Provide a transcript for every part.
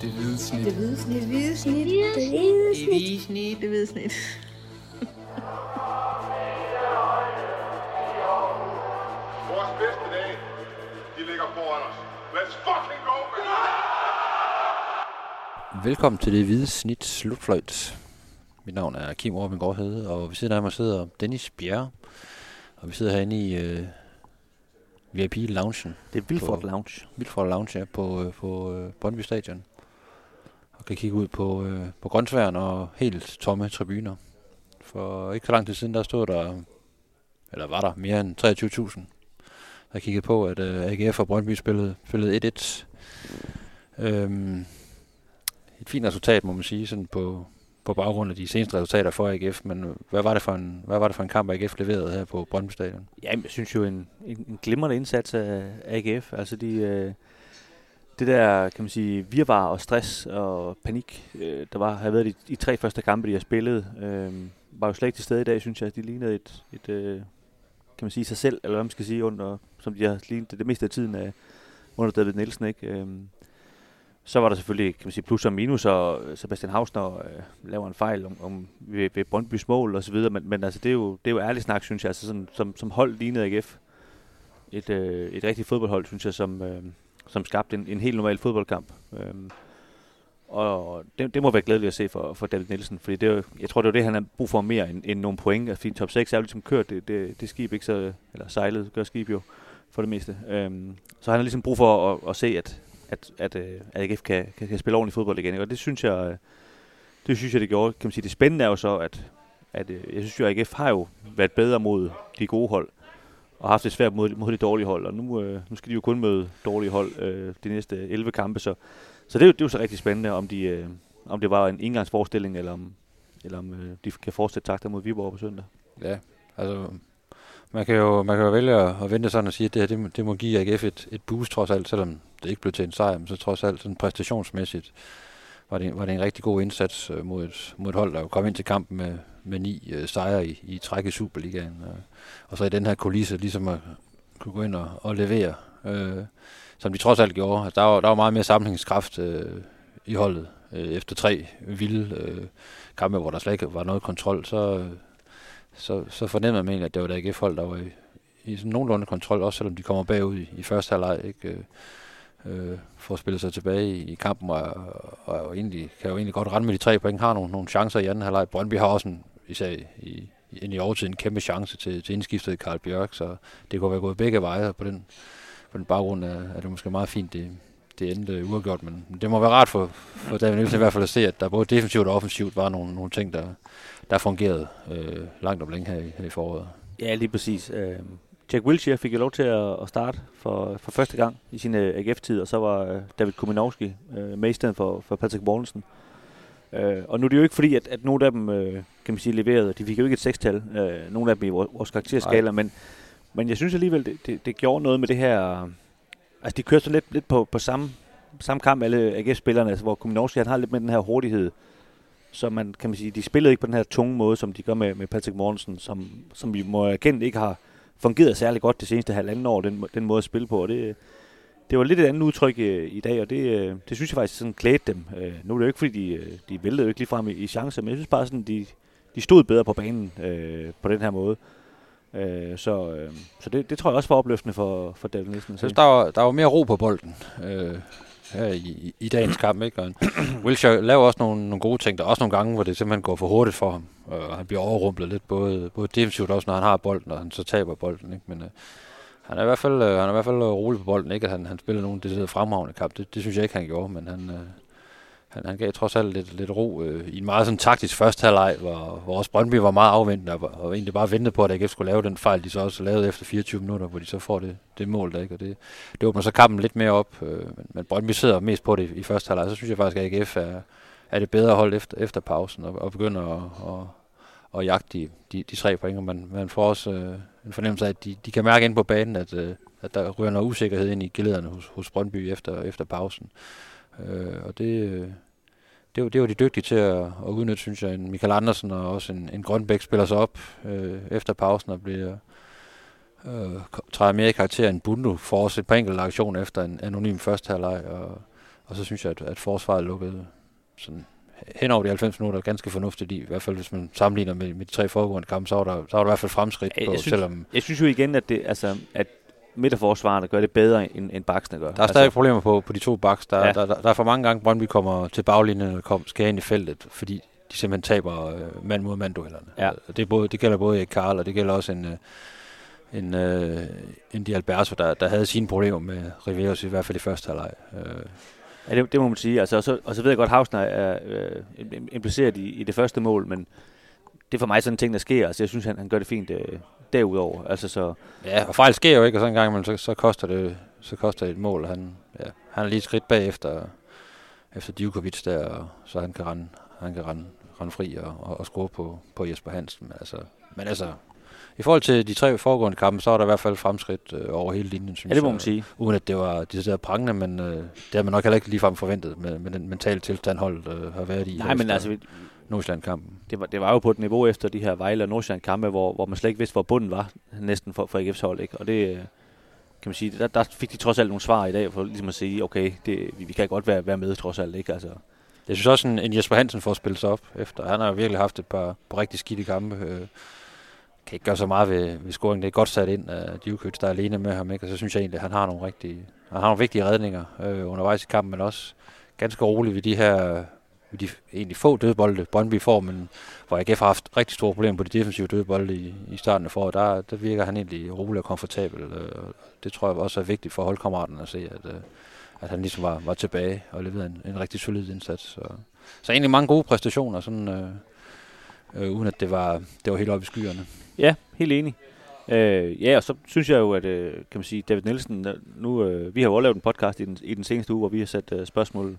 Det hvide snit. Det hvide snit. Det hvide snit. Det hvide Det hvide snit. Det hvide snit. Vores bedste dage, de ligger foran os. Let's fucking go, man! Velkommen til det hvide snit slutfløjt. Mit navn er Kim Robin Gårdhede, og ved siden af mig sidder Dennis Bjerre. Og vi sidder herinde i uh, VIP-loungen. Det er Vilfort På- Lounge. Vilfort Lounge ja, på, uh, på uh, Brøndby Stadion. Kan kigge ud på, øh, på grøntsværen og helt tomme tribuner. For ikke så lang tid siden, der stod der, eller var der mere end 23.000, der kiggede på, at øh, AGF og Brøndby spillede, spillede 1-1. Øhm, et fint resultat, må man sige, sådan på, på baggrund af de seneste resultater for AGF, men øh, hvad var det for en, hvad var det for en kamp, AGF leverede her på Brøndby Stadion? Jamen, jeg synes jo, en, en, en glimrende indsats af AGF. Altså, de, øh, det der, kan man sige, virvar og stress og panik, øh, der var, har været i de tre første kampe, de har spillet, øh, var jo slet ikke til stede i dag, synes jeg. De lignede et, et øh, kan man sige, sig selv, eller hvad man skal sige, under, som de har lignet det, det meste af tiden af, under David Nielsen, ikke? Øh, så var der selvfølgelig kan man sige, plus og minus, og øh, Sebastian Hausner øh, laver en fejl om, om ved, ved Brøndbys mål og så videre, men, men altså, det, er jo, det er jo ærligt snak, synes jeg. Altså, sådan, som, som hold lignede AGF et, øh, et rigtigt fodboldhold, synes jeg, som, øh, som skabte en, en helt normal fodboldkamp. Øhm, og det, det må være glædeligt at se for, for David Nielsen, fordi det er, jeg tror, det er det, han har brug for mere end, end nogle point. Altså, fordi top 6 er jo ligesom kørt det, det, det skib, ikke så, eller sejlet gør skib jo for det meste. Øhm, så han har ligesom brug for at, at se, at, at, at, øh, at AGF kan, kan, kan spille ordentligt fodbold igen. Ikke? Og det synes jeg, øh, det synes jeg, det gjorde. Kan man sige, det spændende er jo så, at, at øh, jeg synes jo, at AGF har jo været bedre mod de gode hold, og haft det svært mod, mod det dårlige hold, og nu, øh, nu skal de jo kun møde dårlige hold øh, de næste 11 kampe, så, så det, er jo, det er jo så rigtig spændende, om, de, øh, om det var en engangsforestilling, eller om, eller om øh, de kan fortsætte takter mod Viborg på søndag. Ja, altså man kan jo, man kan jo vælge at, at vente sådan og sige, at det her det, må- det må give AGF et, et boost trods alt, selvom det ikke blev til en sejr, men så trods alt sådan præstationsmæssigt var det, var det en rigtig god indsats øh, mod, et, mod et hold, der jo kom ind til kampen med, med ni øh, sejre i, i træk i Superligaen. Øh, og så i den her kulisse ligesom at kunne gå ind og, og levere, øh, som de trods alt gjorde. Altså, der, var, der var meget mere sammenhængskraft øh, i holdet øh, efter tre vilde øh, kampe, hvor der slet ikke var noget kontrol, så, øh, så, så fornemmer man egentlig, at det var der ikke hold der var i, i sådan nogenlunde kontrol, også selvom de kommer bagud i, i første halvleg, ikke? Øh, øh, for at spille sig tilbage i, i kampen, og, og, og egentlig, kan jo egentlig godt rende med de tre point, har nogle, nogle chancer i anden halvleg. Brøndby har også en, især i, i, ind i overtiden en kæmpe chance til, til indskiftet i Karl Bjørk, så det kunne være gået begge veje, og på den, på den baggrund er, er det måske meget fint, det, det endte uafgjort, men det må være rart for, for David Nielsen i hvert fald at se, at der både defensivt og offensivt var nogle, nogle ting, der, der fungerede øh, langt om længe her i, her i foråret. Ja, lige præcis. Øh, Jack Wilshere fik jo lov til at, at starte for, for første gang i sin øh, AGF-tid, og så var øh, David Kuminowski øh, med i stedet for, for Patrick Mortensen. Øh, og nu er det jo ikke fordi, at, at nogle af dem, øh, kan man sige, leverede. De fik jo ikke et sekstal, øh, nogle af dem i vores, karakterskala, men, men jeg synes alligevel, det, det, det gjorde noget med det her... Altså, de kørte så lidt, lidt på, på samme, samme kamp, alle AGF-spillerne, altså, hvor Kuminowski, han har lidt med den her hurtighed, så man kan man sige, de spillede ikke på den her tunge måde, som de gør med, med Patrick Mortensen, som, som vi må erkende ikke har fungeret særlig godt det seneste halvanden år, den, den måde at spille på. Og det, det var lidt et andet udtryk øh, i dag, og det, øh, det synes jeg faktisk sådan klædte dem. Øh, nu er det jo ikke, fordi de, øh, de væltede jo ikke ligefrem i, i chancer, men jeg synes bare sådan, de, de stod bedre på banen øh, på den her måde. Øh, så øh, så det, det tror jeg også var opløftende for, for David Nielsen. Jeg synes, der var, der var mere ro på bolden øh, her i, i, i dagens kamp. Ikke? Og Wilshere laver også nogle, nogle gode ting. Der er også nogle gange, hvor det simpelthen går for hurtigt for ham. Og han bliver overrumplet lidt, både, både defensivt også, når han har bolden, og han så taber bolden. Ikke? Men øh, han er i hvert fald, øh, han er i hvert fald øh, rolig på bolden. Ikke at han, han spiller nogen decideret fremragende kamp. Det, det, synes jeg ikke, han gjorde. Men han, øh, han, han gav trods alt lidt, lidt ro øh, i en meget sådan taktisk første halvleg, hvor, hvor også Brøndby var meget afventende og, og egentlig bare ventede på, at AGF skulle lave den fejl, de så også lavede efter 24 minutter, hvor de så får det, det mål der, ikke? Og det, det åbner så kampen lidt mere op, øh, men, men Brøndby sidder mest på det i første halvleg, så synes jeg faktisk, at AGF er, er det bedre hold efter, efter pausen og, og begynder at, at, og jagte de, de, de tre point, og man, man får også øh, en fornemmelse af, at de, de kan mærke ind på banen, at, øh, at der ryger noget usikkerhed ind i gelederne hos, hos Brøndby efter, efter pausen. Øh, og det, øh, det, var, det var de dygtige til at, at udnytte, synes jeg. En Michael Andersen og også en, en Grønbæk spiller sig op øh, efter pausen og bliver øh, træder mere i karakter end Bundu for os et par enkelte aktioner efter en anonym første halvleg og, og så synes jeg, at, at forsvaret lukkede sådan hen over de 90 minutter ganske fornuftigt i, i hvert fald hvis man sammenligner med, med de tre foregående kampe, så var der, så var der i hvert fald fremskridt Jeg, på, jeg, synes, selvom jeg synes jo igen, at, det, altså, at midterforsvarerne gør det bedre, end, end baksene gør. der er stadig problemer på, på de to baks. Der, Ja. der, der, der, er for mange gange, Brøndby kommer til baglinjen og kom, skal ind i feltet, fordi de simpelthen taber øh, mand mod mand duellerne. Ja. Og Det, er både, det gælder både Erik Karl, og det gælder også en, øh, en, øh, en Di Alberto, der, der havde sine problemer med Riveros, i hvert fald i første halvleg. Øh, Ja, det, det må man sige. Altså, og, så, og så ved jeg godt, at Hausner er øh, impliceret i, i det første mål, men det er for mig sådan en ting, der sker. Altså, jeg synes, han, han gør det fint øh, derudover. Altså, så, Ja, og fejl sker jo ikke, og så en gang imellem, så, så koster det så koster det et mål. Han, ja, han er lige et skridt bagefter efter Djokovic der, og så han kan rende, han kan rende, rende fri og, og, og score på, på Jesper Hansen. Men altså, men altså, i forhold til de tre foregående kampe, så er der i hvert fald fremskridt øh, over hele linjen, synes ja, det må man sige. Uden at det var de der prangende, men øh, det har man nok heller ikke ligefrem forventet med, med den mentale tilstand, holdet øh, har været i Nej, men altså, vi- Nordsjælland-kampen. det var, det var jo på et niveau efter de her Vejle og Nordsjælland kampe, hvor, hvor man slet ikke vidste, hvor bunden var næsten for, for AGF's hold. Ikke? Og det øh, kan man sige, der, der fik de trods alt nogle svar i dag, for ligesom at sige, okay, det, vi, vi kan godt være, være med trods alt. Ikke? Altså, Jeg synes også, en, en Jesper Hansen får spillet sig op efter. Han har jo virkelig haft et par, par rigtig skidte kampe. Øh, kan ikke gøre så meget ved, ved scoringen. Det er godt sat ind af Djokovic, der er alene med ham. Ikke? Og så synes jeg egentlig, at han har nogle, rigtige, han har nogle vigtige redninger øh, undervejs i kampen, men også ganske rolig ved de her ved de egentlig få dødbolde, Brøndby får, men hvor AGF har haft rigtig store problemer på de defensive dødbolde i, i starten af foråret, der, der virker han egentlig rolig og komfortabel. Øh, og det tror jeg også er vigtigt for holdkammeraterne at se, at, øh, at han ligesom var, var tilbage og leverede en, en rigtig solid indsats. Så, så egentlig mange gode præstationer, sådan, øh, øh, uden at det var, det var helt oppe i skyerne. Ja, helt enig. Øh, ja, og så synes jeg jo, at øh, kan man sige, David Nielsen, øh, nu, øh, vi har jo også lavet en podcast i den, i den seneste uge, hvor vi har sat øh, spørgsmål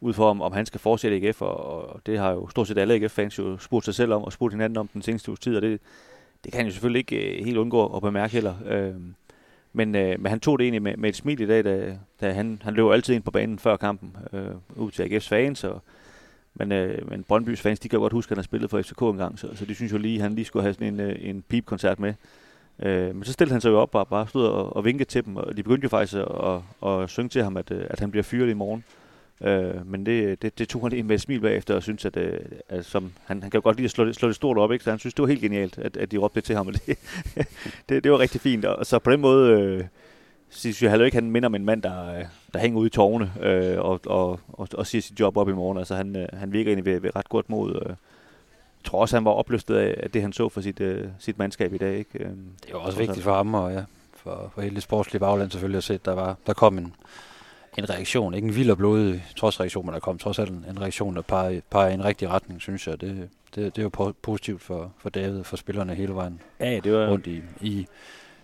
ud for, om, om han skal fortsætte i AGF, og, og det har jo stort set alle AGF-fans jo spurgt sig selv om, og spurgt hinanden om den seneste uges tid, og det, det kan han jo selvfølgelig ikke øh, helt undgå at bemærke heller. Øh, men, øh, men han tog det egentlig med, med et smil i dag, da, da han, han løb altid ind på banen før kampen, øh, ud til AGF's fans, og men, øh, men Brøndbys fans, de kan godt huske, at han har spillet for FCK en gang, så, så de synes jo lige, at han lige skulle have sådan en, øh, en pipkoncert med. Øh, men så stillede han sig jo op og bare stod og, og vinkede til dem, og de begyndte jo faktisk at, at, at synge til ham, at, øh, at han bliver fyret i morgen. Øh, men det, det, det tog han lige med et smil bagefter og synes, at, øh, at som, han, han kan jo godt lide at slå det, slå det stort op, ikke? så han synes, det var helt genialt, at, at de råbte det til ham, og det, det, det var rigtig fint. Og så på den måde øh, synes jeg heller ikke, han minder om en mand, der, øh, der hænger ude i tårne øh, og, og, og, og siger sit job op i morgen. Altså han, øh, han virker egentlig ved, ved ret godt mod. Øh. Jeg tror også, han var opløftet af, af det, han så for sit, øh, sit mandskab i dag. Ikke? Øh, Det er jo også vigtigt for ham, og ja, for, for hele det sportslige bagland selvfølgelig at se, at der, var, der kom en, en reaktion. Ikke en vild og blodig trodsreaktion, men der kom trods alt en, en reaktion, der peger, peger i en rigtig retning, synes jeg. Det, det, det er jo po- positivt for, for David og for spillerne hele vejen ja, det var, rundt i, i,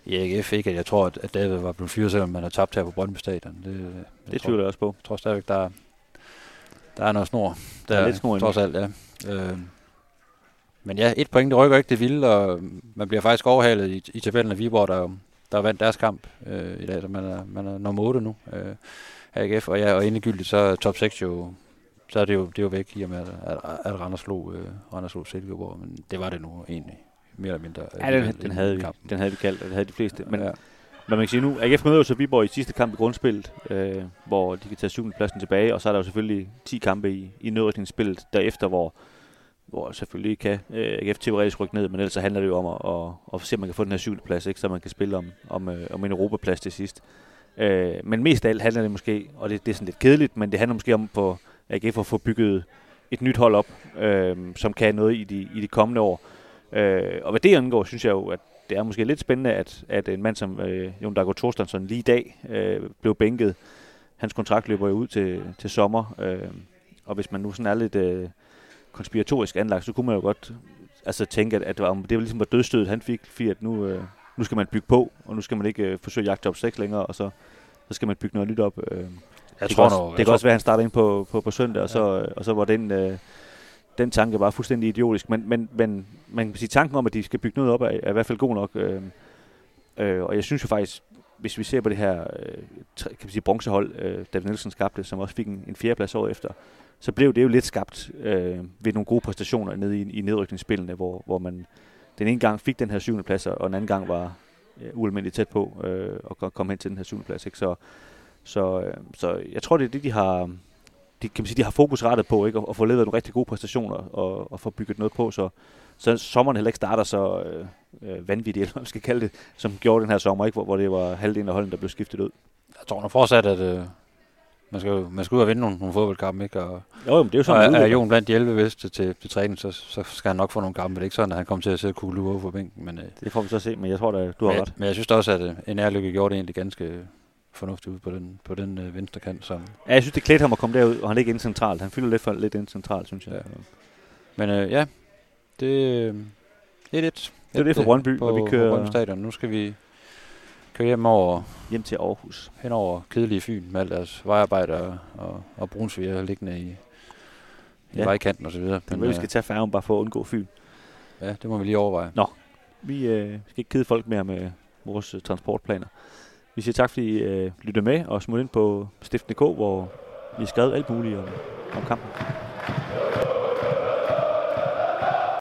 i AGF. Ikke at jeg tror, at, David var blevet fyret, selvom man har tabt her på Brøndby Stadion. Det, jeg det tvivler jeg også på. jeg tror stadigvæk, der er, der er noget snor. Der, er lidt snor Trods alt, ja. Øh, men ja, et point, det rykker ikke det vilde, og man bliver faktisk overhalet i, i tabellen af Viborg, der, der vandt deres kamp øh, i dag, så man er, man er nummer 8 nu, øh, AGF, og ja, og endegyldigt så er top 6 jo, så er det jo, det er jo væk i og med, at, at, at Randers slog, øh, Randers slog Silkeborg, men det var det nu egentlig, mere eller mindre. Ja, den, den, havde vi, kampen. den havde vi kaldt, og det havde de fleste. Men, ja. Men man kan sige nu, AGF møder jo så Viborg i sidste kamp i grundspillet, øh, hvor de kan tage syvende pladsen tilbage, og så er der jo selvfølgelig 10 kampe i, i nedrykningsspillet derefter, hvor, hvor selvfølgelig kan øh, AGF teoretisk rykke ned, men ellers så handler det jo om at, at, at se, om man kan få den her syvende plads, ikke, så man kan spille om, om, øh, om en Europaplads til sidst. Øh, men mest af alt handler det måske, og det, det er sådan lidt kedeligt, men det handler måske om på AGF at få bygget et nyt hold op, øh, som kan noget i de, i de kommende år. Øh, og hvad det angår, synes jeg jo, at det er måske lidt spændende, at, at en mand som øh, Jon Dago Thorstensson lige i dag øh, blev bænket. Hans kontrakt løber jo ud til, til sommer, øh, og hvis man nu sådan er lidt øh, konspiratorisk anlagt, så kunne man jo godt altså, tænke, at, at det, var, det var ligesom var dødstødet, han fik, fordi at nu, øh, nu skal man bygge på, og nu skal man ikke øh, forsøge at jagte top 6 længere, og så, så skal man bygge noget nyt op. Øh. Jeg det tror kan, også, nu, det kan også være, at han starter ind på, på, på søndag, og så, og så var den, øh, den tanke var fuldstændig idiotisk. Men, men, men man kan sige, tanken om, at de skal bygge noget op, er, er i hvert fald god nok. Øh, øh, og jeg synes jo faktisk, hvis vi ser på det her øh, kan man sige, bronzehold, øh, David Nielsen skabte, som også fik en, en fjerdeplads år efter, så blev det jo lidt skabt øh, ved nogle gode præstationer nede i, i nedrykningsspillene, hvor, hvor man den ene gang fik den her syvende plads, og den anden gang var øh, ualmindeligt tæt på øh, at komme hen til den her syvende plads. Ikke? Så, Så, øh, så jeg tror, det er det, de har, de, kan man sige, de har fokus rettet på, ikke? At, at få levet nogle rigtig gode præstationer og, og få bygget noget på, så, så sommeren heller ikke starter så øh, øh, vanvittigt, eller man skal kalde det, som gjorde den her sommer, ikke? Hvor, hvor det var halvdelen af holden, der blev skiftet ud. Jeg tror nok fortsat, at øh, man, skal, man skal ud og vinde nogle, nogle fodboldkampe, ikke? Og, Jo, jo, men det er jo og sådan, er, er Jon blandt de 11 bedste til, til træning, så, så skal han nok få nogle kampe. Det er ikke sådan, at han kommer til at sidde og kugle over på bænken. Men, øh, Det får vi så se, men jeg tror da, du har men, ret. men jeg synes også, at øh, en ærlykke gjorde det egentlig ganske fornuftigt ud på den, på den øh, venstre kant. Som, Ja, jeg synes, det klædte ham at komme derud, og han er ikke ind centralt. Han fylder lidt for lidt ind centralt, synes jeg. Ja. Men øh, ja, det, øh, det er lidt. Det er det for Brøndby, på, og vi på kører Brøndby Stadion. Nu skal vi køre hjem over, hjem til Aarhus. hen over kedelige Fyn med alle deres vejarbejder og, og, brunsviger liggende i, i Ja. ja. vejkanten og så videre. Men, vi skal tage færgen bare for at undgå Fyn. ja, det må vi lige overveje. Vi øh, skal ikke kede folk mere med vores øh, transportplaner. Vi siger tak, fordi I øh, lytter med og smut ind på Stift.dk, hvor vi har skrevet alt muligt om, om kampen.